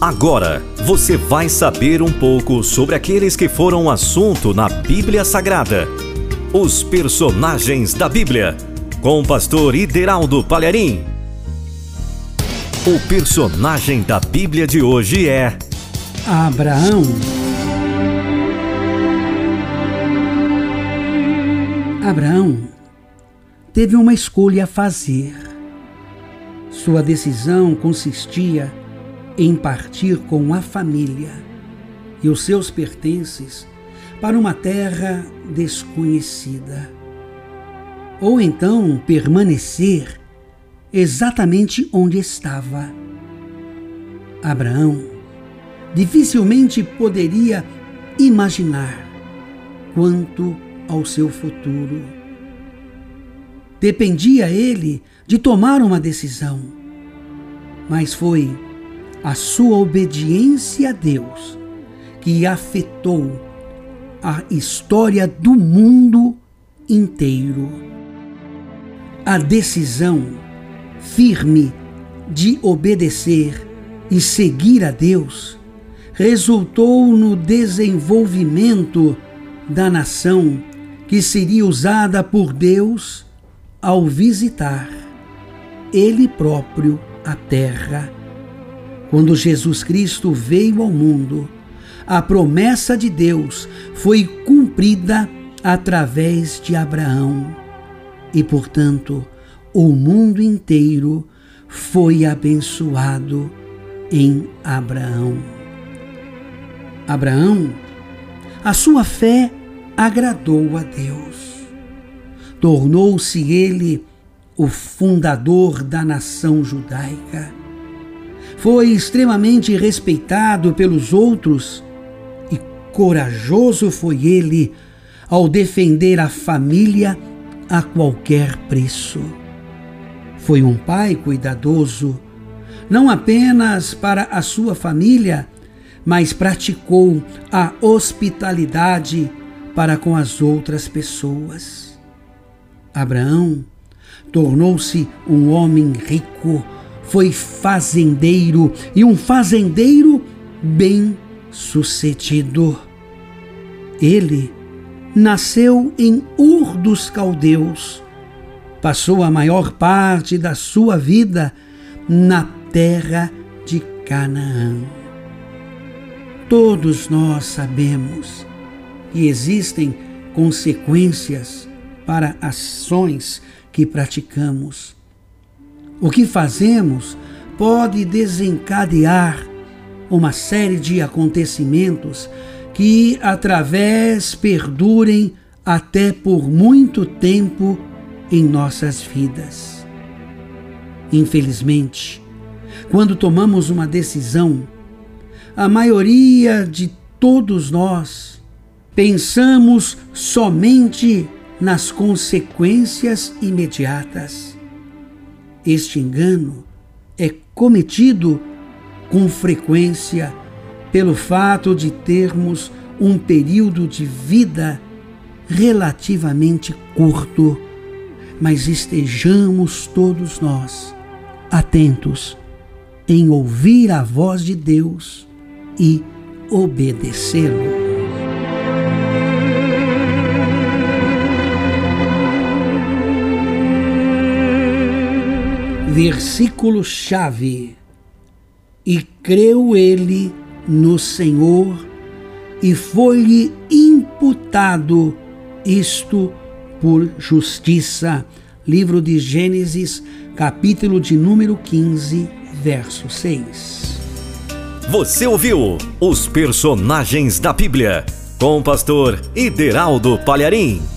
Agora você vai saber um pouco sobre aqueles que foram assunto na Bíblia Sagrada. Os personagens da Bíblia, com o pastor Ideraldo Palharim. O personagem da Bíblia de hoje é Abraão. Abraão teve uma escolha a fazer. Sua decisão consistia em partir com a família e os seus pertences para uma terra desconhecida. Ou então permanecer exatamente onde estava. Abraão dificilmente poderia imaginar quanto ao seu futuro. Dependia ele de tomar uma decisão, mas foi a sua obediência a Deus que afetou a história do mundo inteiro. A decisão firme de obedecer e seguir a Deus resultou no desenvolvimento da nação que seria usada por Deus ao visitar Ele próprio a terra. Quando Jesus Cristo veio ao mundo, a promessa de Deus foi cumprida através de Abraão e, portanto, o mundo inteiro foi abençoado em Abraão. Abraão, a sua fé agradou a Deus. Tornou-se ele o fundador da nação judaica. Foi extremamente respeitado pelos outros e corajoso foi ele ao defender a família a qualquer preço. Foi um pai cuidadoso, não apenas para a sua família, mas praticou a hospitalidade para com as outras pessoas. Abraão tornou-se um homem rico, foi fazendeiro e um fazendeiro bem-sucedido. Ele nasceu em Ur dos Caldeus, passou a maior parte da sua vida na terra de Canaã. Todos nós sabemos que existem consequências para ações que praticamos. O que fazemos pode desencadear uma série de acontecimentos que, através, perdurem até por muito tempo em nossas vidas. Infelizmente, quando tomamos uma decisão, a maioria de todos nós pensamos somente nas consequências imediatas. Este engano é cometido com frequência pelo fato de termos um período de vida relativamente curto, mas estejamos todos nós atentos em ouvir a voz de Deus e obedecê-lo. Versículo-chave. E creu ele no Senhor, e foi-lhe imputado isto por justiça. Livro de Gênesis, capítulo de número 15, verso 6. Você ouviu os personagens da Bíblia com o pastor Ideraldo Palharim.